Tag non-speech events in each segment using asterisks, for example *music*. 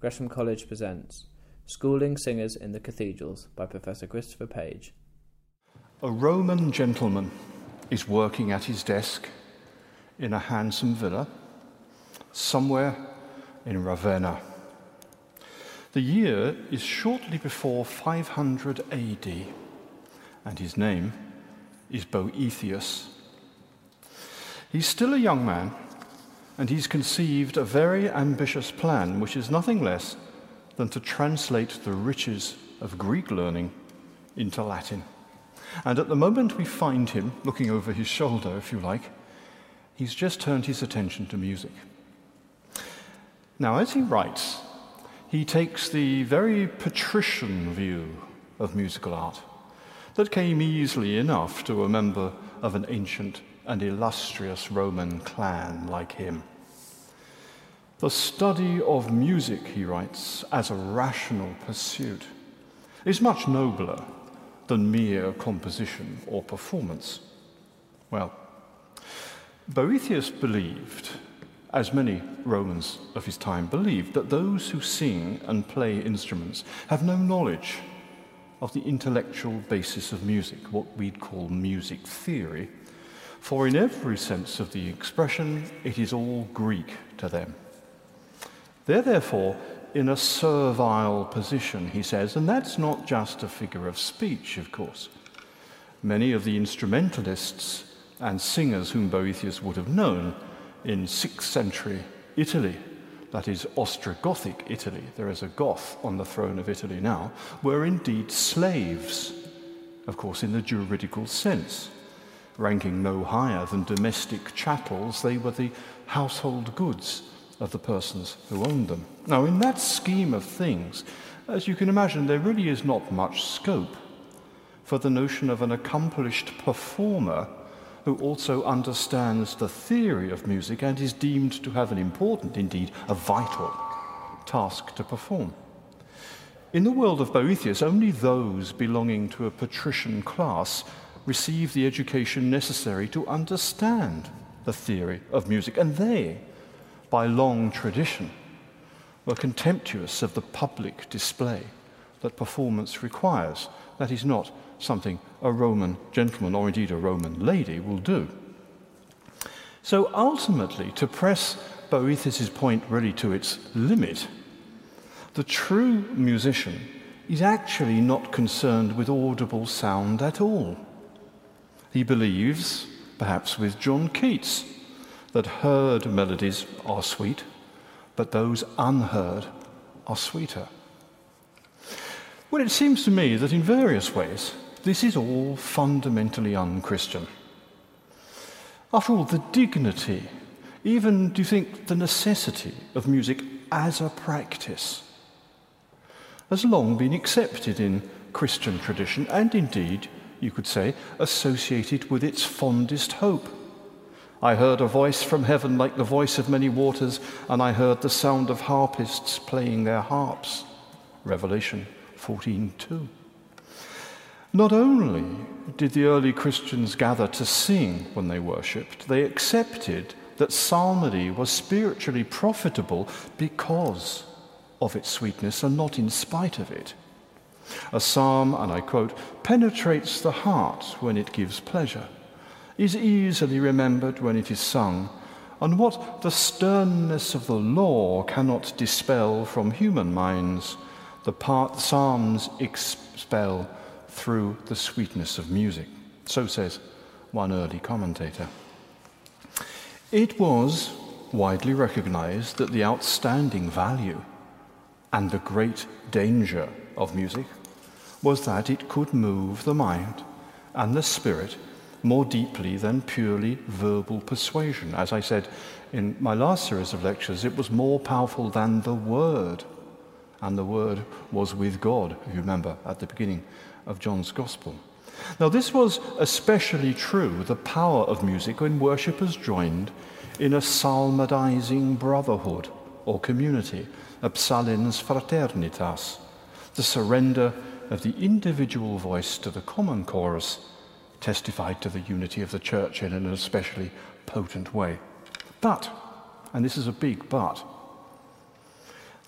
Gresham College presents Schooling Singers in the Cathedrals by Professor Christopher Page. A Roman gentleman is working at his desk in a handsome villa somewhere in Ravenna. The year is shortly before 500 AD, and his name is Boethius. He's still a young man, and he's conceived a very ambitious plan, which is nothing less than to translate the riches of Greek learning into Latin. And at the moment we find him, looking over his shoulder, if you like, he's just turned his attention to music. Now, as he writes, he takes the very patrician view of musical art that came easily enough to a member of an ancient and illustrious Roman clan like him. The study of music, he writes, as a rational pursuit is much nobler than mere composition or performance. Well, Boethius believed, as many Romans of his time believed, that those who sing and play instruments have no knowledge of the intellectual basis of music, what we'd call music theory, for in every sense of the expression, it is all Greek to them. They're therefore in a servile position, he says, and that's not just a figure of speech, of course. Many of the instrumentalists and singers whom Boethius would have known in 6th century Italy, that is Ostrogothic Italy, there is a Goth on the throne of Italy now, were indeed slaves, of course, in the juridical sense ranking no higher than domestic chattels, they were the household goods of the persons who owned them. Now, in that scheme of things, as you can imagine, there really is not much scope for the notion of an accomplished performer who also understands the theory of music and is deemed to have an important, indeed, a vital task to perform. In the world of Boethius, only those belonging to a patrician class receive the education necessary to understand the theory of music. And they, by long tradition, were contemptuous of the public display that performance requires. That is not something a Roman gentleman or indeed a Roman lady will do. So ultimately, to press Boethius' point really to its limit, the true musician is actually not concerned with audible sound at all. He believes, perhaps with John Keats, that heard melodies are sweet, but those unheard are sweeter. Well, it seems to me that in various ways, this is all fundamentally unchristian. After all, the dignity, even, do you think, the necessity of music as a practice, has long been accepted in Christian tradition and indeed you could say, associated with its fondest hope. I heard a voice from heaven like the voice of many waters, and I heard the sound of harpists playing their harps. Revelation 14:2. Not only did the early Christians gather to sing when they worshipped, they accepted that psalmody was spiritually profitable because of its sweetness and not in spite of it. A psalm, and I quote, penetrates the heart when it gives pleasure, is easily remembered when it is sung, and what the sternness of the law cannot dispel from human minds, the part psalms expel through the sweetness of music. So says one early commentator. It was widely recognized that the outstanding value and the great danger of music was that it could move the mind and the spirit more deeply than purely verbal persuasion. As I said in my last series of lectures, it was more powerful than the Word. And the Word was with God, if you remember, at the beginning of John's Gospel. Now, this was especially true, the power of music, when worshippers joined in a psalmodizing brotherhood or community, a psallens fraternitas, the surrender of the individual voice to the common chorus testified to the unity of the church in an especially potent way. But, and this is a big but,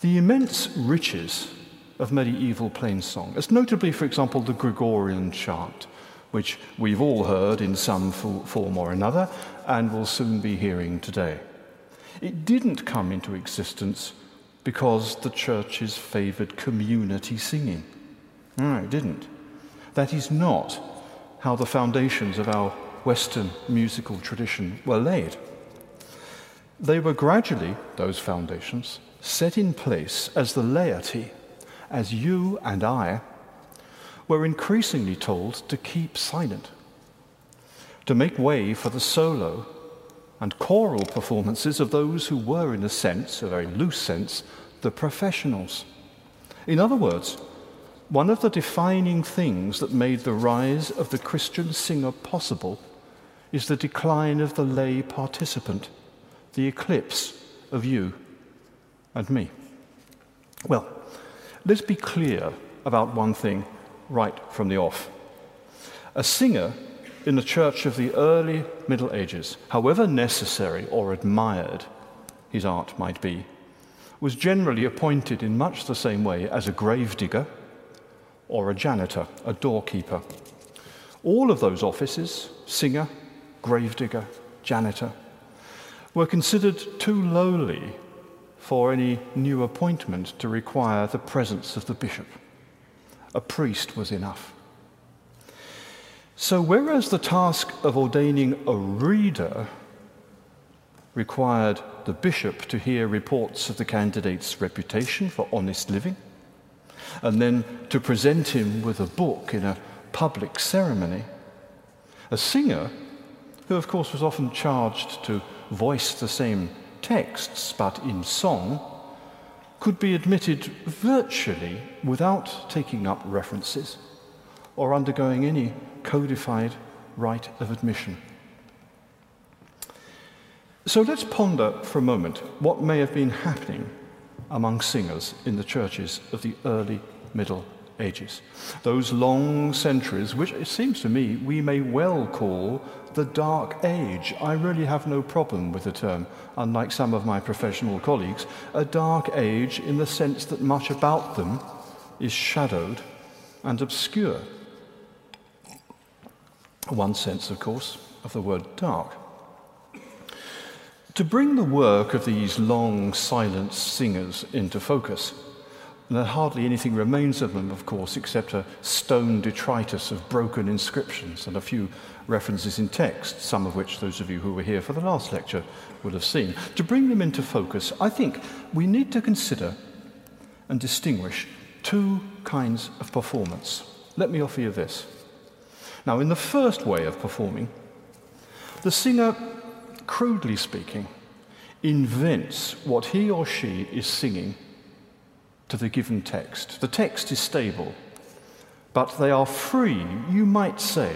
The immense riches of medieval plain song, as notably, for example, the Gregorian chant, which we've all heard in some form or another and will soon be hearing today. It didn't come into existence because the churches favoured community singing. No, it didn't. That is not how the foundations of our Western musical tradition were laid. They were gradually, those foundations, set in place as the laity, as you and I, were increasingly told to keep silent, to make way for the solo and choral performances of those who were, in a sense, a very loose sense, the professionals. In other words, one of the defining things that made the rise of the Christian singer possible is the decline of the lay participant, the eclipse of you and me. Well, let's be clear about one thing right from the off. A singer in the church of the early Middle Ages, however necessary or admired his art might be, was generally appointed in much the same way as a gravedigger or a janitor, a doorkeeper. All of those offices, singer, gravedigger, janitor, were considered too lowly for any new appointment to require the presence of the bishop. A priest was enough. So, whereas the task of ordaining a reader required the bishop to hear reports of the candidate's reputation for honest living, and then to present him with a book in a public ceremony, a singer, who of course was often charged to voice the same texts but in song, could be admitted virtually without taking up references or undergoing any codified rite of admission. So let's ponder for a moment what may have been happening among singers in the churches of the early Middle Ages. Those long centuries, which it seems to me we may well call the Dark Age. I really have no problem with the term, unlike some of my professional colleagues. A dark age in the sense that much about them is shadowed and obscure. One sense, of course, of the word dark. To bring the work of these long, silent singers into focus, and hardly anything remains of them, of course, except a stone detritus of broken inscriptions and a few references in text, some of which those of you who were here for the last lecture will have seen. To bring them into focus, I think we need to consider and distinguish two kinds of performance. Let me offer you this. Now, in the first way of performing, the singer, crudely speaking, invents what he or she is singing to the given text. The text is stable, but they are free, you might say,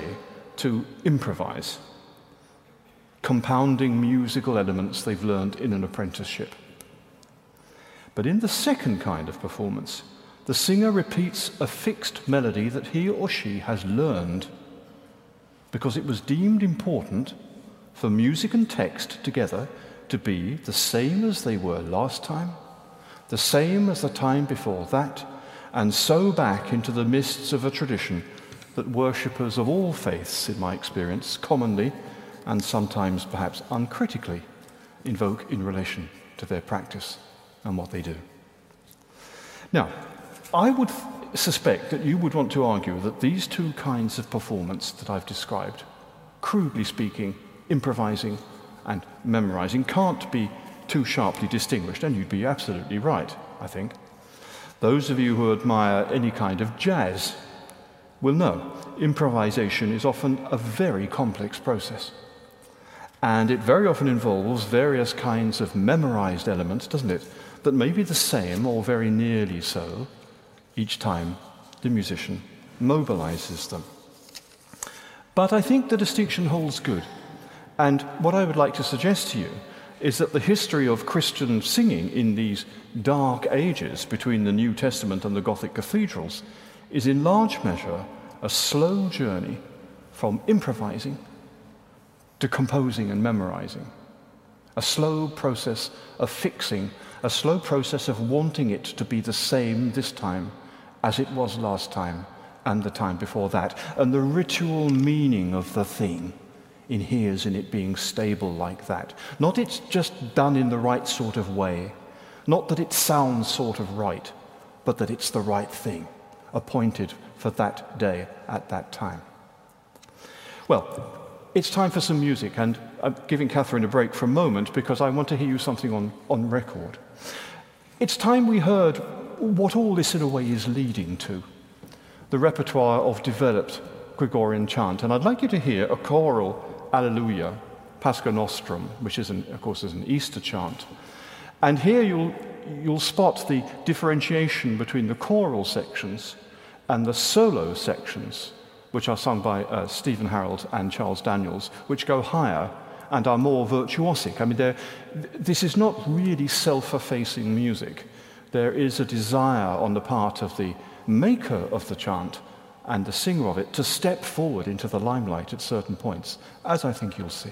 to improvise, compounding musical elements they've learned in an apprenticeship. But in the second kind of performance, the singer repeats a fixed melody that he or she has learned because it was deemed important for music and text together to be the same as they were last time, the same as the time before that, and so back into the mists of a tradition that worshippers of all faiths, in my experience, commonly and sometimes perhaps uncritically invoke in relation to their practice and what they do. Now, I would suspect that you would want to argue that these two kinds of performance that I've described, crudely speaking, improvising and memorizing, can't be too sharply distinguished, and you'd be absolutely right, I think. Those of you who admire any kind of jazz will know improvisation is often a very complex process. And it very often involves various kinds of memorized elements, doesn't it? That may be the same or very nearly so each time the musician mobilizes them. But I think the distinction holds good. And what I would like to suggest to you is that the history of Christian singing in these dark ages between the New Testament and the Gothic cathedrals is in large measure a slow journey from improvising to composing and memorizing, a slow process of fixing a slow process of wanting it to be the same this time as it was last time and the time before that. And the ritual meaning of the thing inheres in it being stable like that. Not it's just done in the right sort of way, not that it sounds sort of right, but that it's the right thing, appointed for that day at that time. Well, it's time for some music, and I'm giving Catherine a break for a moment because I want to hear you something on, on record. It's time we heard what all this, in a way, is leading to the repertoire of developed Gregorian chant. And I'd like you to hear a choral Alleluia, Pascha Nostrum, which is, an, of course, is an Easter chant. And here you'll, you'll spot the differentiation between the choral sections and the solo sections, which are sung by uh, Stephen Harrold and Charles Daniels, which go higher and are more virtuosic. I mean, this is not really self effacing music. There is a desire on the part of the maker of the chant and the singer of it to step forward into the limelight at certain points, as I think you'll see.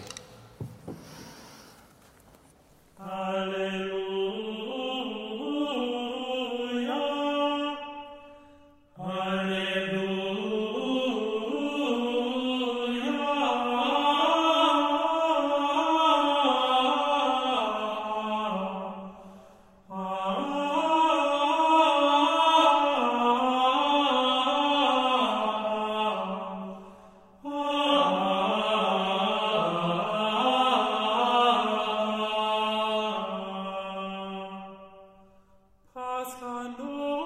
I know.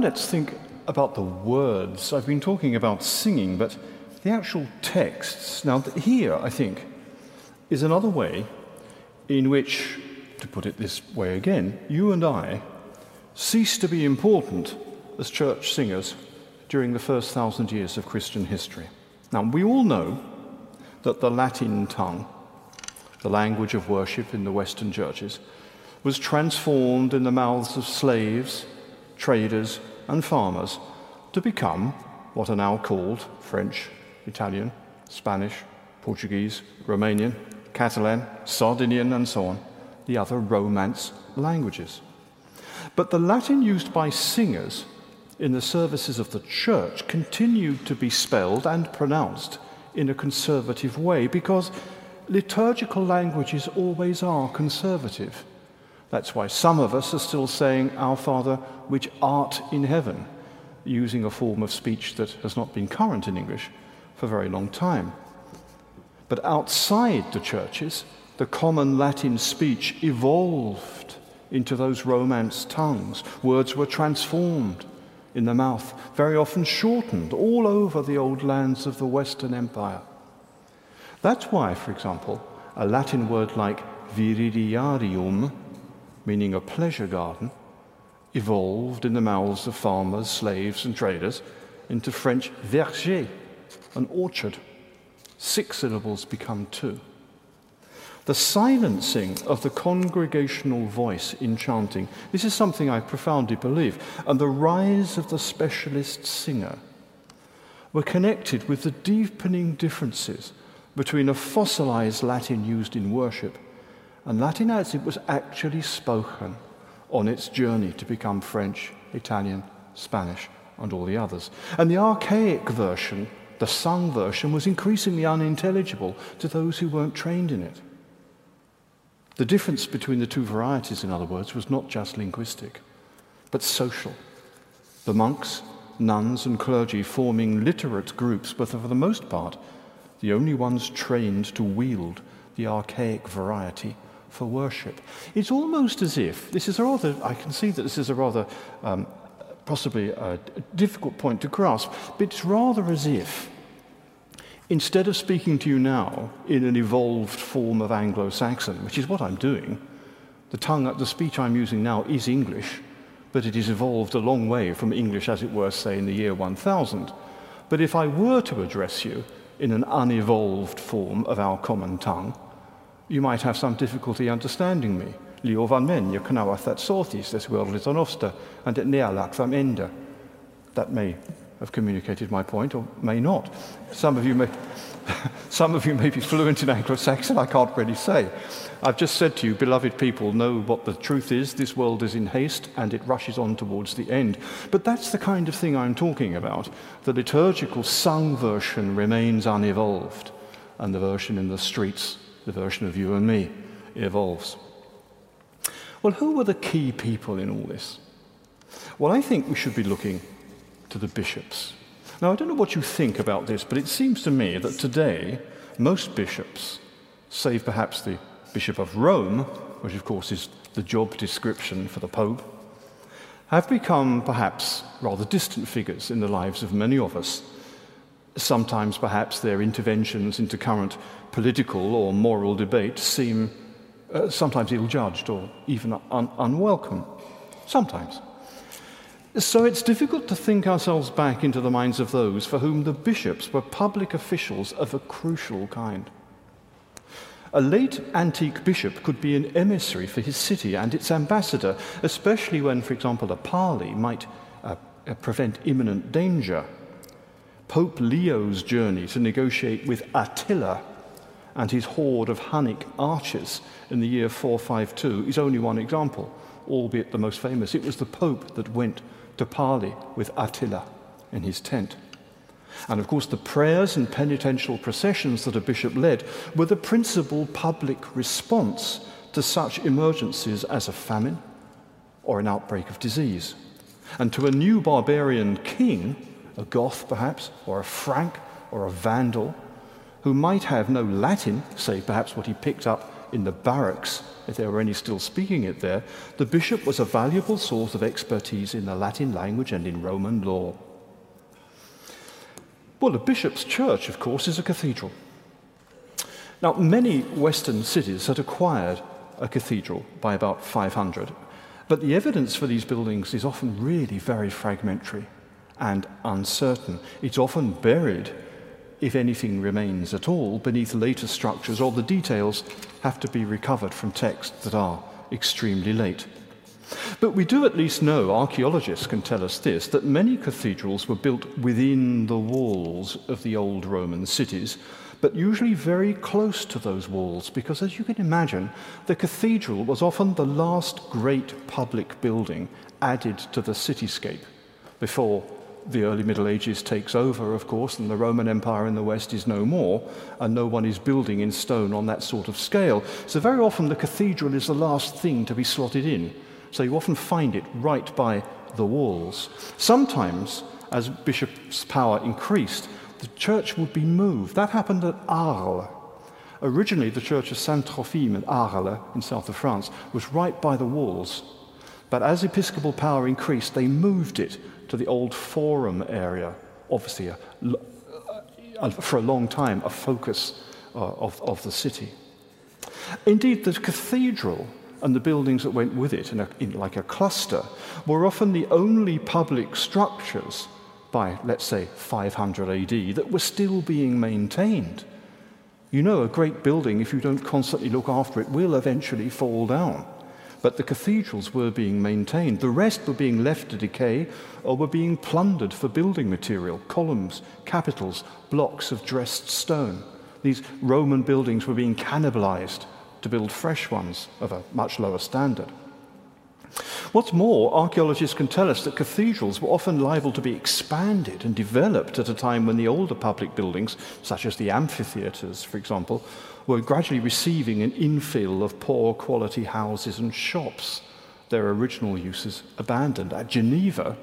Let's think about the words. I've been talking about singing, but the actual texts. Now, here, I think, is another way in which, to put it this way again, you and I cease to be important as church singers during the first thousand years of Christian history. Now, we all know that the Latin tongue, the language of worship in the Western churches, was transformed in the mouths of slaves traders, and farmers to become what are now called French, Italian, Spanish, Portuguese, Romanian, Catalan, Sardinian, and so on, the other Romance languages. But the Latin used by singers in the services of the church continued to be spelled and pronounced in a conservative way because liturgical languages always are conservative. That's why some of us are still saying, Our Father, which art in heaven, using a form of speech that has not been current in English for a very long time. But outside the churches, the common Latin speech evolved into those Romance tongues. Words were transformed in the mouth, very often shortened all over the old lands of the Western Empire. That's why, for example, a Latin word like viridiarium, meaning a pleasure garden, evolved in the mouths of farmers, slaves, and traders into French verger, an orchard. Six syllables become two. The silencing of the congregational voice in chanting, this is something I profoundly believe, and the rise of the specialist singer were connected with the deepening differences between a fossilized Latin used in worship and Latin as it was actually spoken on its journey to become French, Italian, Spanish, and all the others. And the archaic version, the sung version, was increasingly unintelligible to those who weren't trained in it. The difference between the two varieties, in other words, was not just linguistic, but social. The monks, nuns, and clergy forming literate groups, but for the most part, the only ones trained to wield the archaic variety for worship. It's almost as if this is a rather, I can see that this is a rather um, possibly a difficult point to grasp, but it's rather as if instead of speaking to you now in an evolved form of Anglo Saxon, which is what I'm doing, the tongue, the speech I'm using now is English, but it has evolved a long way from English as it were, say, in the year 1000. But if I were to address you in an unevolved form of our common tongue, you might have some difficulty understanding me. Leo van men, je knawath that sorties, this world is on ofster, and it nealak vam ende. That may have communicated my point or may not. Some of you may, *laughs* some of you may be fluent in Anglo-Saxon, I can't really say. I've just said to you, beloved people, know what the truth is. This world is in haste and it rushes on towards the end. But that's the kind of thing I'm talking about. The liturgical sung version remains unevolved, and the version in the streets the version of you and me evolves. Well, who were the key people in all this? Well, I think we should be looking to the bishops. Now, I don't know what you think about this, but it seems to me that today most bishops, save perhaps the Bishop of Rome, which of course is the job description for the Pope, have become perhaps rather distant figures in the lives of many of us. Sometimes perhaps their interventions into current political or moral debate seem uh, sometimes ill judged or even un- unwelcome. Sometimes. So it's difficult to think ourselves back into the minds of those for whom the bishops were public officials of a crucial kind. A late antique bishop could be an emissary for his city and its ambassador, especially when, for example, a parley might uh, prevent imminent danger. Pope Leo's journey to negotiate with Attila and his horde of Hunnic archers in the year 452 is only one example, albeit the most famous. It was the Pope that went to parley with Attila in his tent. And of course, the prayers and penitential processions that a bishop led were the principal public response to such emergencies as a famine or an outbreak of disease. And to a new barbarian king, a Goth perhaps, or a Frank, or a Vandal, who might have no Latin, say perhaps what he picked up in the barracks, if there were any still speaking it there, the bishop was a valuable source of expertise in the Latin language and in Roman law. Well, a bishop's church, of course, is a cathedral. Now, many Western cities had acquired a cathedral by about 500, but the evidence for these buildings is often really very fragmentary and uncertain. It's often buried if anything remains at all, beneath later structures, or the details have to be recovered from texts that are extremely late. But we do at least know, archaeologists can tell us this, that many cathedrals were built within the walls of the old Roman cities, but usually very close to those walls, because as you can imagine, the cathedral was often the last great public building added to the cityscape before the early Middle Ages takes over, of course, and the Roman Empire in the West is no more, and no one is building in stone on that sort of scale. So, very often, the cathedral is the last thing to be slotted in. So, you often find it right by the walls. Sometimes, as bishops' power increased, the church would be moved. That happened at Arles. Originally, the church of Saint Trophime at Arles in south of France was right by the walls. But as episcopal power increased, they moved it to the old forum area, obviously, a, uh, for a long time, a focus uh, of, of the city. Indeed, the cathedral and the buildings that went with it, in, a, in like a cluster, were often the only public structures by, let's say, 500 AD that were still being maintained. You know, a great building, if you don't constantly look after it, will eventually fall down. But the cathedrals were being maintained. The rest were being left to decay or were being plundered for building material columns, capitals, blocks of dressed stone. These Roman buildings were being cannibalized to build fresh ones of a much lower standard. What's more, archaeologists can tell us that cathedrals were often liable to be expanded and developed at a time when the older public buildings, such as the amphitheatres, for example, were gradually receiving an infill of poor quality houses and shops, their original uses abandoned. At Geneva,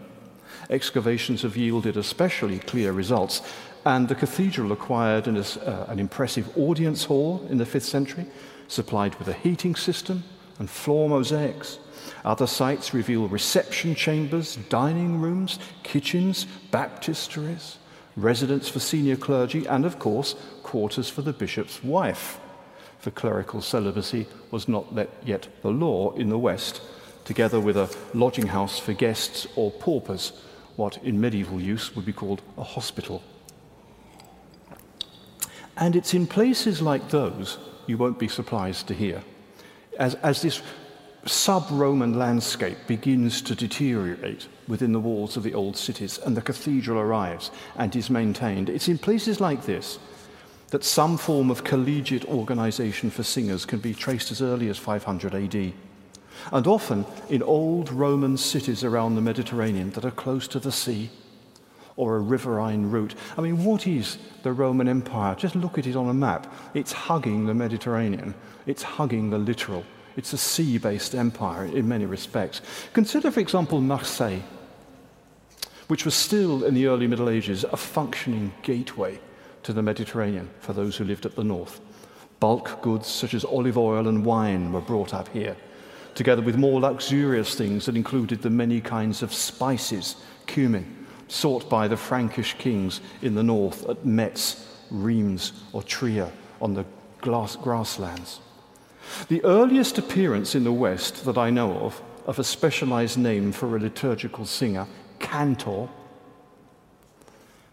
excavations have yielded especially clear results, and the cathedral acquired an, uh, an impressive audience hall in the 5th century, supplied with a heating system and floor mosaics. Other sites reveal reception chambers, dining rooms, kitchens, baptisteries, residence for senior clergy, and of course, quarters for the bishop's wife. For clerical celibacy was not yet the law in the West, together with a lodging house for guests or paupers, what in medieval use would be called a hospital. And it's in places like those you won't be surprised to hear. As, as this sub Roman landscape begins to deteriorate within the walls of the old cities and the cathedral arrives and is maintained, it's in places like this that some form of collegiate organization for singers can be traced as early as 500 AD. And often in old Roman cities around the Mediterranean that are close to the sea or a riverine route. I mean, what is the Roman Empire? Just look at it on a map. It's hugging the Mediterranean, it's hugging the littoral. It's a sea based empire in many respects. Consider, for example, Marseille, which was still in the early Middle Ages a functioning gateway to the Mediterranean for those who lived at the north. Bulk goods such as olive oil and wine were brought up here, together with more luxurious things that included the many kinds of spices, cumin, sought by the Frankish kings in the north at Metz, Reims, or Trier on the glass grasslands. The earliest appearance in the West that I know of of a specialized name for a liturgical singer, cantor,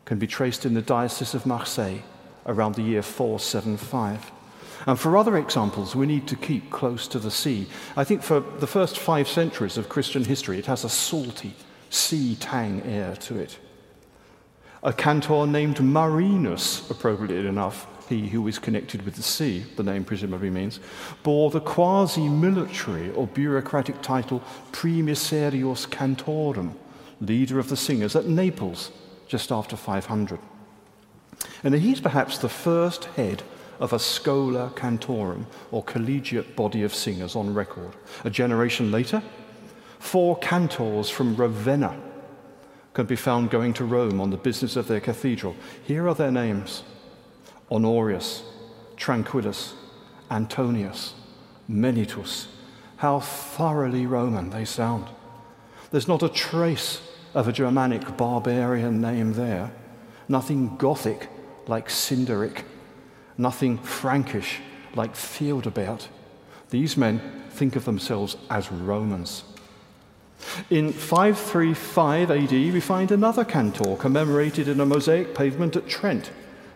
can be traced in the Diocese of Marseille around the year 475. And for other examples, we need to keep close to the sea. I think for the first five centuries of Christian history, it has a salty, sea tang air to it. A cantor named Marinus, appropriately enough, he who is connected with the sea, the name presumably means, bore the quasi military or bureaucratic title Primicerius Cantorum, leader of the singers at Naples, just after 500. And he's perhaps the first head of a schola cantorum, or collegiate body of singers on record. A generation later, four cantors from Ravenna can be found going to Rome on the business of their cathedral. Here are their names Honorius, Tranquillus, Antonius, Menitus. How thoroughly Roman they sound. There's not a trace of a Germanic barbarian name there, nothing Gothic like Cinderic, nothing Frankish like Theodebert. These men think of themselves as Romans. In 535 AD, we find another cantor commemorated in a mosaic pavement at Trent.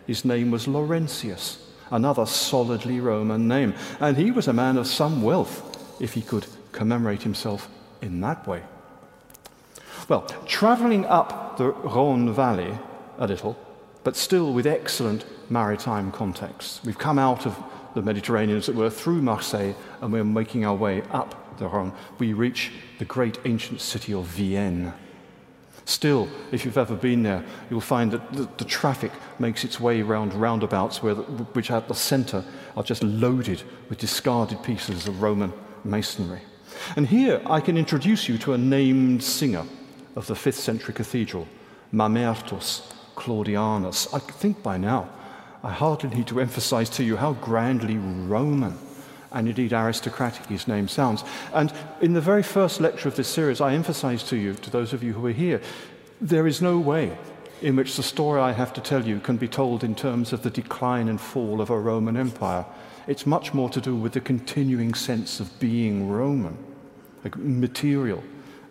His name was Laurentius, another solidly Roman name, and he was a man of some wealth if he could commemorate himself in that way. Well, travelling up the Rhone Valley a little, but still with excellent maritime context. We've come out of the Mediterranean, as it were, through Marseille, and we're making our way up the Rhone. We reach the great ancient city of Vienne. Still, if you've ever been there, you'll find that the, the traffic makes its way round roundabouts the, which at the centre are just loaded with discarded pieces of Roman masonry. And here I can introduce you to a named singer of the 5th century cathedral, Mamertus Claudianus. I think by now I hardly need to emphasize to you how grandly Roman and indeed aristocratic his name sounds. And in the very first lecture of this series, I emphasized to you, to those of you who are here, there is no way in which the story I have to tell you can be told in terms of the decline and fall of a Roman Empire. It's much more to do with the continuing sense of being Roman, like material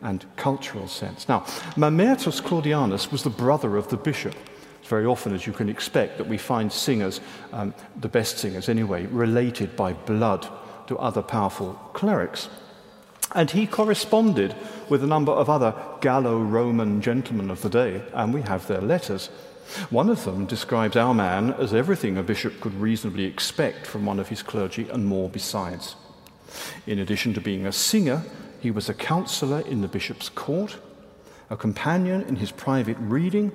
and cultural sense. Now, Mamertus Claudianus was the brother of the bishop. It's very often, as you can expect, that we find singers, um, the best singers anyway, related by blood to other powerful clerics. And he corresponded with a number of other Gallo Roman gentlemen of the day, and we have their letters. One of them describes our man as everything a bishop could reasonably expect from one of his clergy, and more besides. In addition to being a singer, he was a counselor in the bishop's court, a companion in his private reading,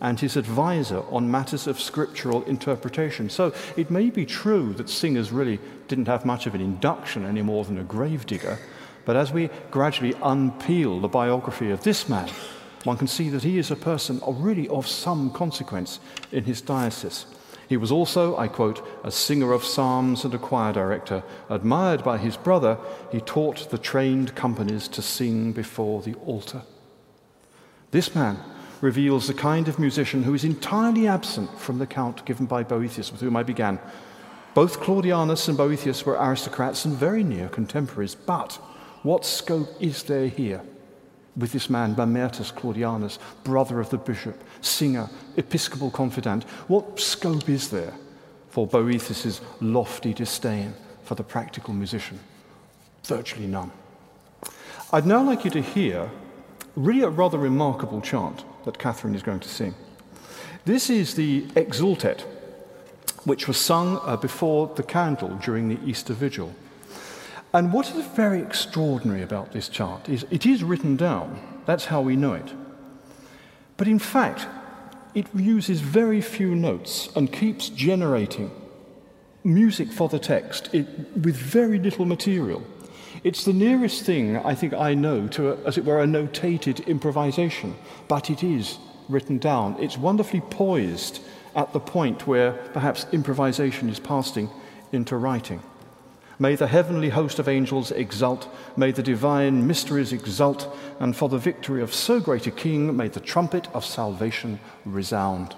and his advisor on matters of scriptural interpretation. So it may be true that singers really didn't have much of an induction any more than a gravedigger, but as we gradually unpeel the biography of this man, one can see that he is a person really of some consequence in his diocese. He was also, I quote, a singer of psalms and a choir director. Admired by his brother, he taught the trained companies to sing before the altar. This man reveals the kind of musician who is entirely absent from the account given by Boethius, with whom I began. Both Claudianus and Boethius were aristocrats and very near contemporaries, but what scope is there here? With this man, Mamertus Claudianus, brother of the bishop, singer, episcopal confidant. What scope is there for Boethius's lofty disdain for the practical musician? Virtually none. I'd now like you to hear really a rather remarkable chant that Catherine is going to sing. This is the Exultet, which was sung uh, before the candle during the Easter Vigil. And what is very extraordinary about this chart is it is written down. That's how we know it. But in fact, it uses very few notes and keeps generating music for the text it, with very little material. It's the nearest thing I think I know to, a, as it were, a notated improvisation, but it is written down. It's wonderfully poised at the point where perhaps improvisation is passing into writing. May the heavenly host of angels exult, may the divine mysteries exult, and for the victory of so great a king, may the trumpet of salvation resound.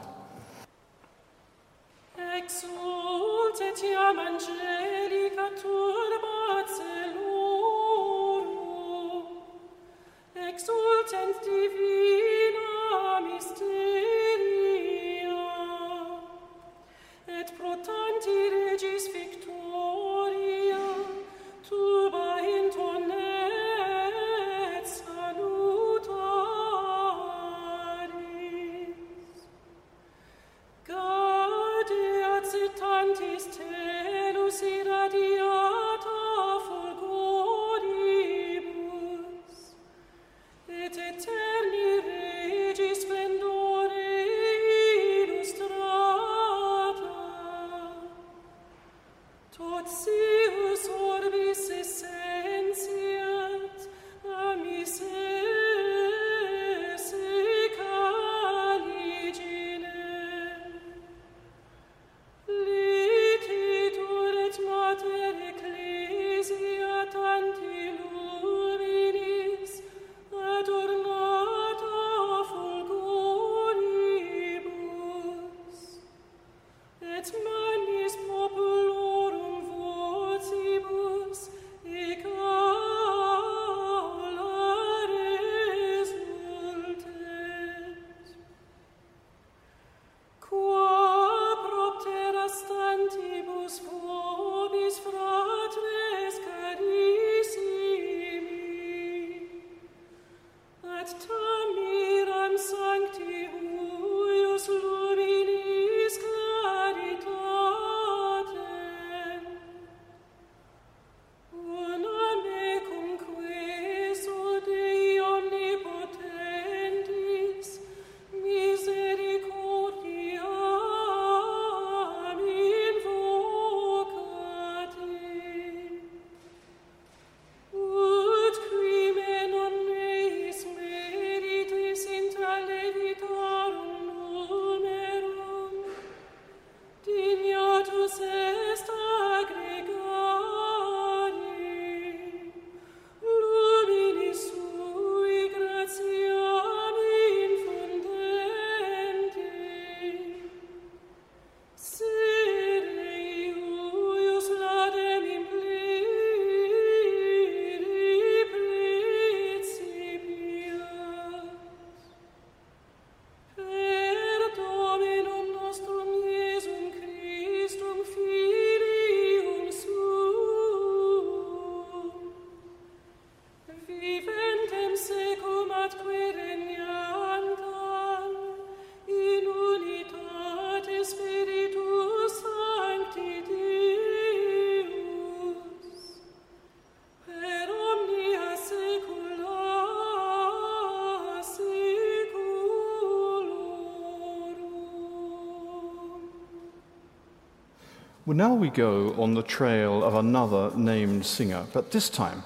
Well, now we go on the trail of another named singer, but this time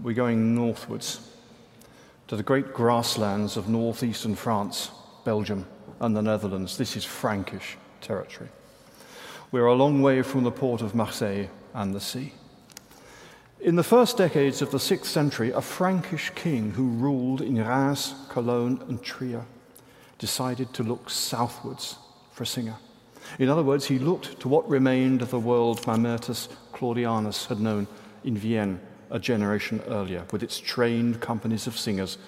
we're going northwards to the great grasslands of northeastern France, Belgium, and the Netherlands. This is Frankish territory. We're a long way from the port of Marseille and the sea. In the first decades of the sixth century, a Frankish king who ruled in Reims, Cologne, and Trier decided to look southwards for a singer. In other words, he looked to what remained of the world Mamertus Claudianus had known in Vienne a generation earlier, with its trained companies of singers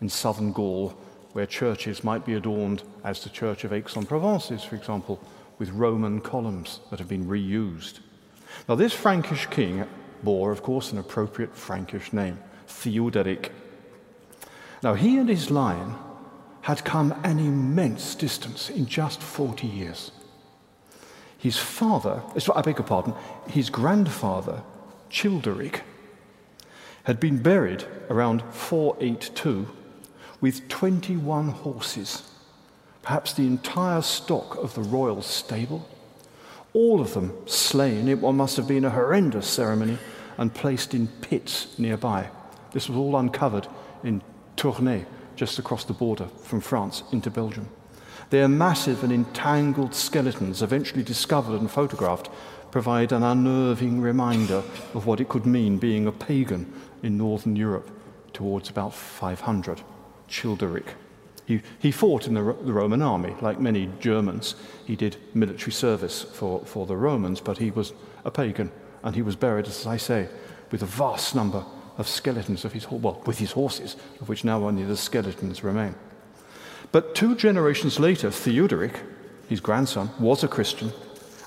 in southern Gaul, where churches might be adorned, as the Church of Aix-en-Provence is, for example, with Roman columns that have been reused. Now, this Frankish king bore, of course, an appropriate Frankish name, Theodoric. Now, he and his line had come an immense distance in just 40 years. His father, I beg your pardon, his grandfather, Childeric, had been buried around 482 with 21 horses, perhaps the entire stock of the royal stable, all of them slain in what must have been a horrendous ceremony and placed in pits nearby. This was all uncovered in Tournai, just across the border from France into Belgium. Their massive and entangled skeletons, eventually discovered and photographed, provide an unnerving reminder of what it could mean being a pagan in Northern Europe towards about 500. Childeric. He, he fought in the, the, Roman army, like many Germans. He did military service for, for the Romans, but he was a pagan, and he was buried, as I say, with a vast number of skeletons of his, well, with his horses, of which now only the skeletons remain. But two generations later, Theodoric, his grandson, was a Christian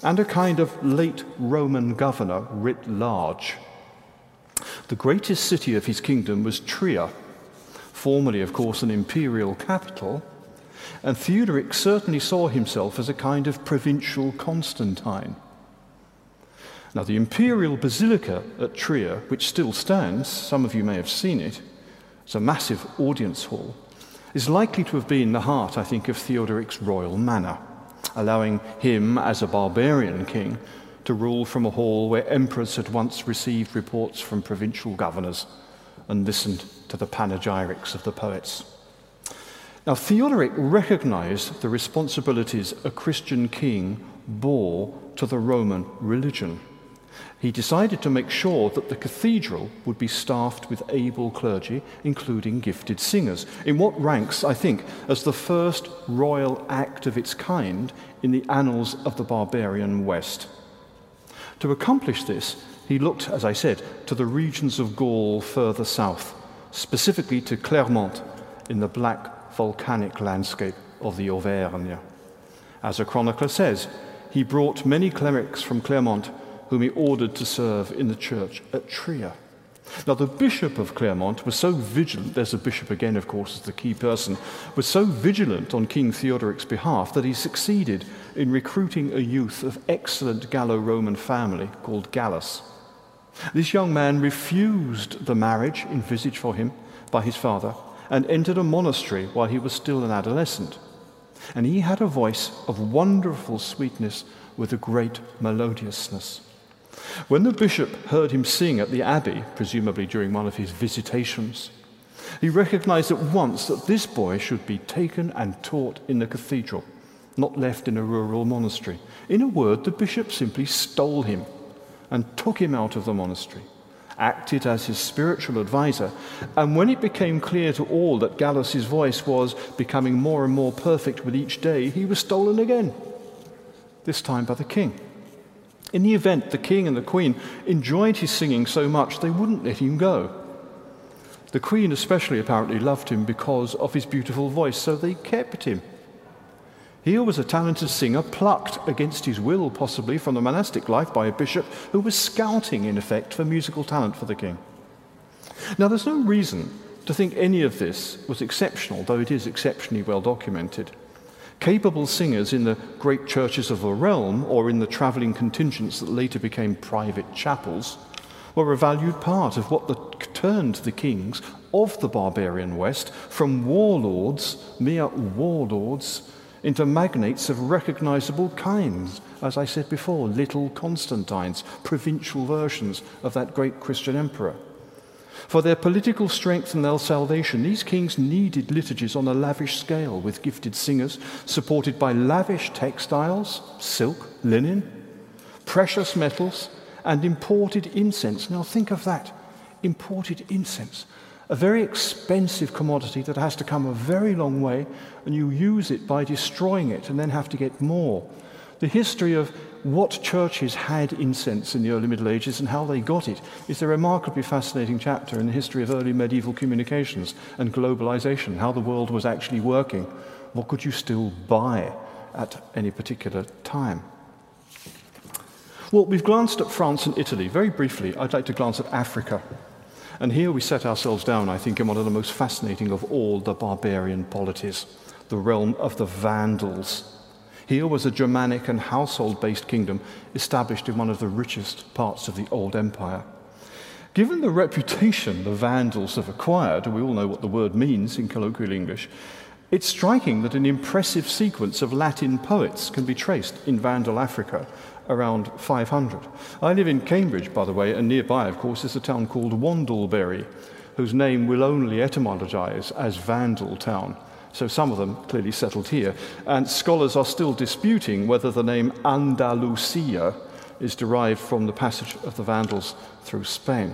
and a kind of late Roman governor writ large. The greatest city of his kingdom was Trier, formerly, of course, an imperial capital, and Theodoric certainly saw himself as a kind of provincial Constantine. Now, the imperial basilica at Trier, which still stands, some of you may have seen it, it's a massive audience hall is likely to have been the heart, I think, of Theodoric's royal manor, allowing him, as a barbarian king, to rule from a hall where emperors had once received reports from provincial governors and listened to the panegyrics of the poets. Now, Theodoric recognized the responsibilities a Christian king bore to the Roman religion he decided to make sure that the cathedral would be staffed with able clergy, including gifted singers, in what ranks, I think, as the first royal act of its kind in the annals of the barbarian West. To accomplish this, he looked, as I said, to the regions of Gaul further south, specifically to Clermont in the black volcanic landscape of the Auvergne. As a chronicler says, he brought many clerics from Clermont whom he ordered to serve in the church at Trier. Now, the Bishop of Clermont was so vigilant, there's a bishop again, of course, as the key person, was so vigilant on King Theodoric's behalf that he succeeded in recruiting a youth of excellent Gallo Roman family called Gallus. This young man refused the marriage envisaged for him by his father and entered a monastery while he was still an adolescent. And he had a voice of wonderful sweetness with a great melodiousness. When the bishop heard him sing at the abbey, presumably during one of his visitations, he recognized at once that this boy should be taken and taught in the cathedral, not left in a rural monastery. In a word, the bishop simply stole him and took him out of the monastery, acted as his spiritual advisor, and when it became clear to all that Gallus's voice was becoming more and more perfect with each day, he was stolen again, this time by the king. In the event, the king and the queen enjoyed his singing so much they wouldn't let him go. The queen, especially, apparently loved him because of his beautiful voice, so they kept him. Here was a talented singer plucked against his will, possibly, from the monastic life by a bishop who was scouting, in effect, for musical talent for the king. Now, there's no reason to think any of this was exceptional, though it is exceptionally well documented. Capable singers in the great churches of the realm or in the travelling contingents that later became private chapels were a valued part of what the, turned the kings of the barbarian West from warlords, mere warlords, into magnates of recognizable kinds, as I said before, little Constantines, provincial versions of that great Christian emperor. For their political strength and their salvation, these kings needed liturgies on a lavish scale with gifted singers, supported by lavish textiles, silk, linen, precious metals, and imported incense. Now think of that imported incense, a very expensive commodity that has to come a very long way, and you use it by destroying it and then have to get more. The history of what churches had incense in the early Middle Ages and how they got it is a remarkably fascinating chapter in the history of early medieval communications and globalization, how the world was actually working. What could you still buy at any particular time? Well, we've glanced at France and Italy. Very briefly, I'd like to glance at Africa. And here we set ourselves down, I think, in one of the most fascinating of all the barbarian polities, the realm of the Vandals. Here was a Germanic and household based kingdom established in one of the richest parts of the old empire. Given the reputation the Vandals have acquired, and we all know what the word means in colloquial English, it's striking that an impressive sequence of Latin poets can be traced in Vandal Africa around 500. I live in Cambridge, by the way, and nearby, of course, is a town called Wandlebury, whose name will only etymologize as Vandal Town. So some of them clearly settled here. And scholars are still disputing whether the name Andalusia is derived from the passage of the Vandals through Spain.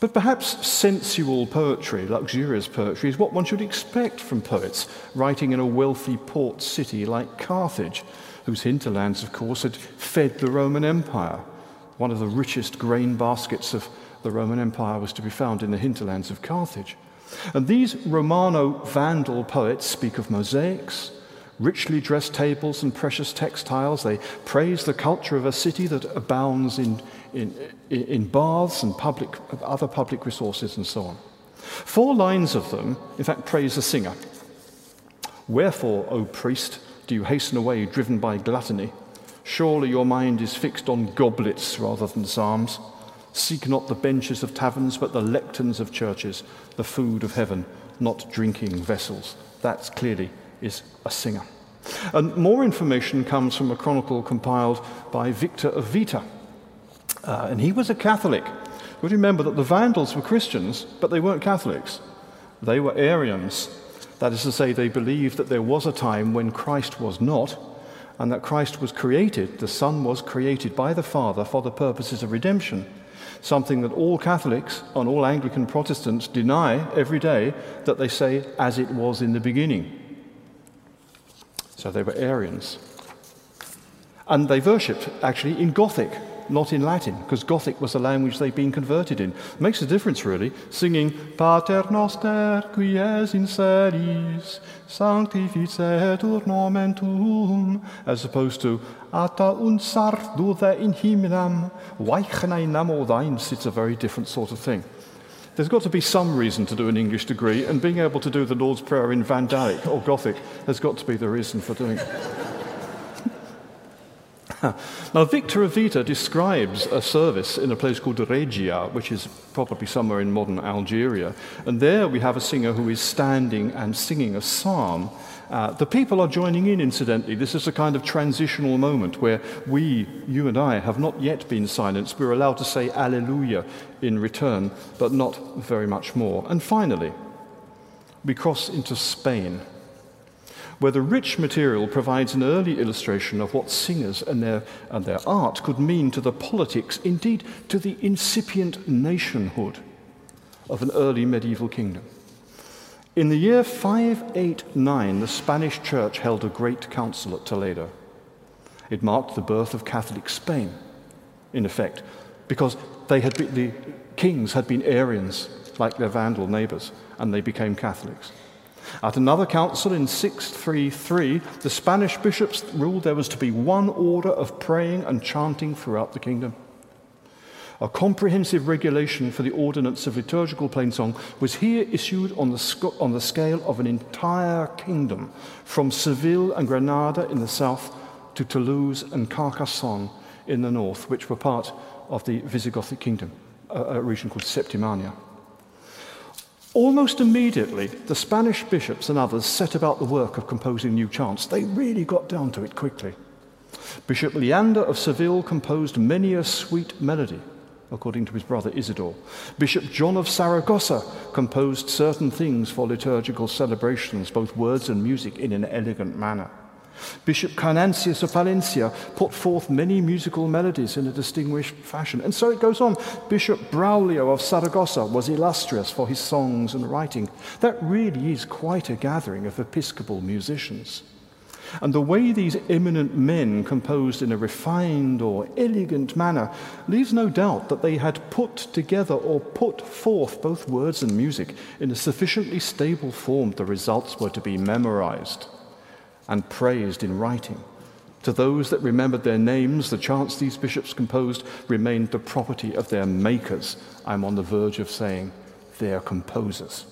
But perhaps sensual poetry, luxurious poetry, is what one should expect from poets writing in a wealthy port city like Carthage, whose hinterlands, of course, had fed the Roman Empire. One of the richest grain baskets of the Roman Empire was to be found in the hinterlands of Carthage. And these Romano Vandal poets speak of mosaics, richly dressed tables, and precious textiles. They praise the culture of a city that abounds in, in, in baths and public, other public resources and so on. Four lines of them, in fact, praise the singer. Wherefore, O priest, do you hasten away, driven by gluttony? Surely your mind is fixed on goblets rather than psalms. Seek not the benches of taverns, but the lecterns of churches, the food of heaven, not drinking vessels. That clearly is a singer. And more information comes from a chronicle compiled by Victor of Vita. Uh, and he was a Catholic. You remember that the Vandals were Christians, but they weren't Catholics. They were Arians. That is to say, they believed that there was a time when Christ was not, and that Christ was created, the Son was created by the Father for the purposes of redemption. Something that all Catholics and all Anglican Protestants deny every day that they say, as it was in the beginning. So they were Arians. And they worshipped actually in Gothic not in Latin, because Gothic was the language they'd been converted in. It makes a difference, really, singing Pater noster qui es in celis, sanctificetur nomen tuum, as opposed to Ata unsar dude in himmelum, weichene namo deins. It's a very different sort of thing. There's got to be some reason to do an English degree, and being able to do the Lord's Prayer in Vandalic or Gothic has got to be the reason for doing it. *laughs* now, Victor of Vita describes a service in a place called Regia, which is probably somewhere in modern Algeria. And there we have a singer who is standing and singing a psalm. Uh, the people are joining in, incidentally. This is a kind of transitional moment where we, you and I, have not yet been silenced. We're allowed to say Alleluia in return, but not very much more. And finally, we cross into Spain where the rich material provides an early illustration of what singers and their, and their art could mean to the politics, indeed to the incipient nationhood of an early medieval kingdom. In the year 589, the Spanish church held a great council at Toledo. It marked the birth of Catholic Spain, in effect, because they had been, the kings had been Arians, like their Vandal neighbors, and they became Catholics. At another council in 633, the Spanish bishops ruled there was to be one order of praying and chanting throughout the kingdom. A comprehensive regulation for the ordinance of liturgical plainsong was here issued on the, sc- on the scale of an entire kingdom, from Seville and Granada in the south to Toulouse and Carcassonne in the north, which were part of the Visigothic kingdom, a, a region called Septimania. Almost immediately, the Spanish bishops and others set about the work of composing new chants. They really got down to it quickly. Bishop Leander of Seville composed many a sweet melody, according to his brother Isidore. Bishop John of Saragossa composed certain things for liturgical celebrations, both words and music, in an elegant manner. Bishop Conantius of Valencia put forth many musical melodies in a distinguished fashion. And so it goes on. Bishop Braulio of Saragossa was illustrious for his songs and writing. That really is quite a gathering of episcopal musicians. And the way these eminent men composed in a refined or elegant manner leaves no doubt that they had put together or put forth both words and music in a sufficiently stable form the results were to be memorized and praised in writing. To those that remembered their names, the chants these bishops composed remained the property of their makers. I'm on the verge of saying their composers.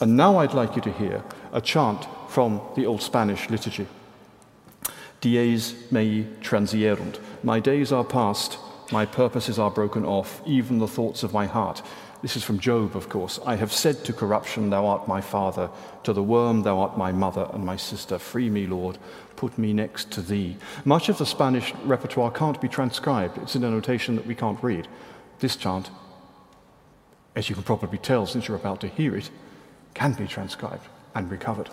And now I'd like you to hear a chant from the Old Spanish liturgy. Dies mei transierunt. My days are past, my purposes are broken off, even the thoughts of my heart. This is from Job, of course. I have said to corruption, Thou art my father, to the worm, Thou art my mother and my sister. Free me, Lord, put me next to Thee. Much of the Spanish repertoire can't be transcribed, it's in a notation that we can't read. This chant, as you can probably tell since you're about to hear it, can be transcribed and recovered.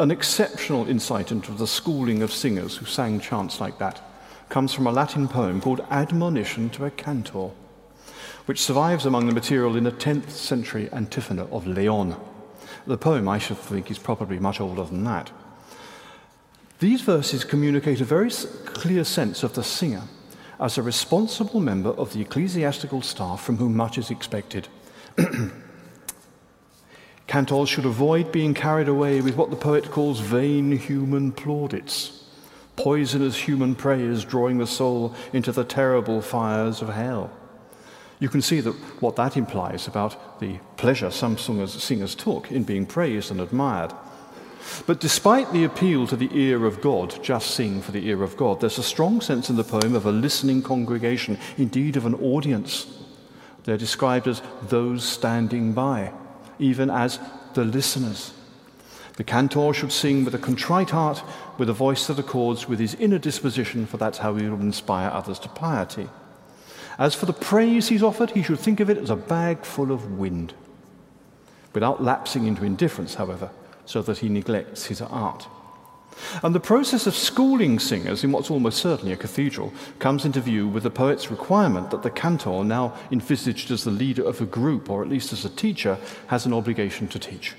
An exceptional insight into the schooling of singers who sang chants like that comes from a Latin poem called Admonition to a Cantor, which survives among the material in a 10th century antiphoner of Leon. The poem, I should think, is probably much older than that. These verses communicate a very clear sense of the singer as a responsible member of the ecclesiastical staff from whom much is expected. *clears throat* Cantors should avoid being carried away with what the poet calls vain human plaudits, poisonous human prayers drawing the soul into the terrible fires of hell. You can see that what that implies about the pleasure some singers, singers took in being praised and admired. But despite the appeal to the ear of God, just sing for the ear of God, there's a strong sense in the poem of a listening congregation, indeed of an audience. They're described as those standing by even as the listeners. The cantor should sing with a contrite heart, with a voice that accords with his inner disposition, for that's how he will inspire others to piety. As for the praise he's offered, he should think of it as a bag full of wind, without lapsing into indifference, however, so that he neglects his art. And the process of schooling singers in what's almost certainly a cathedral comes into view with the poet's requirement that the cantor, now envisaged as the leader of a group, or at least as a teacher, has an obligation to teach.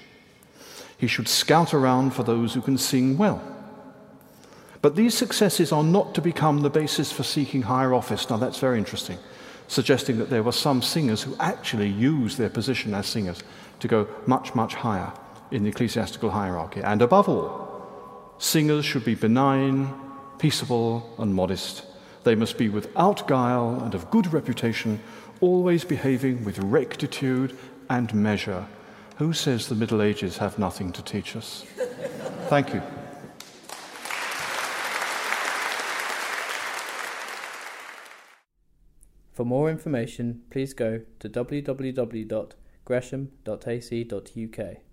He should scout around for those who can sing well. But these successes are not to become the basis for seeking higher office. Now, that's very interesting. suggesting that there were some singers who actually used their position as singers to go much, much higher in the ecclesiastical hierarchy. And above all, singers should be benign, peaceable, and modest. They must be without guile and of good reputation, always behaving with rectitude and measure. Who says the Middle Ages have nothing to teach us? Thank you. For more information, please go to www.gresham.ac.uk.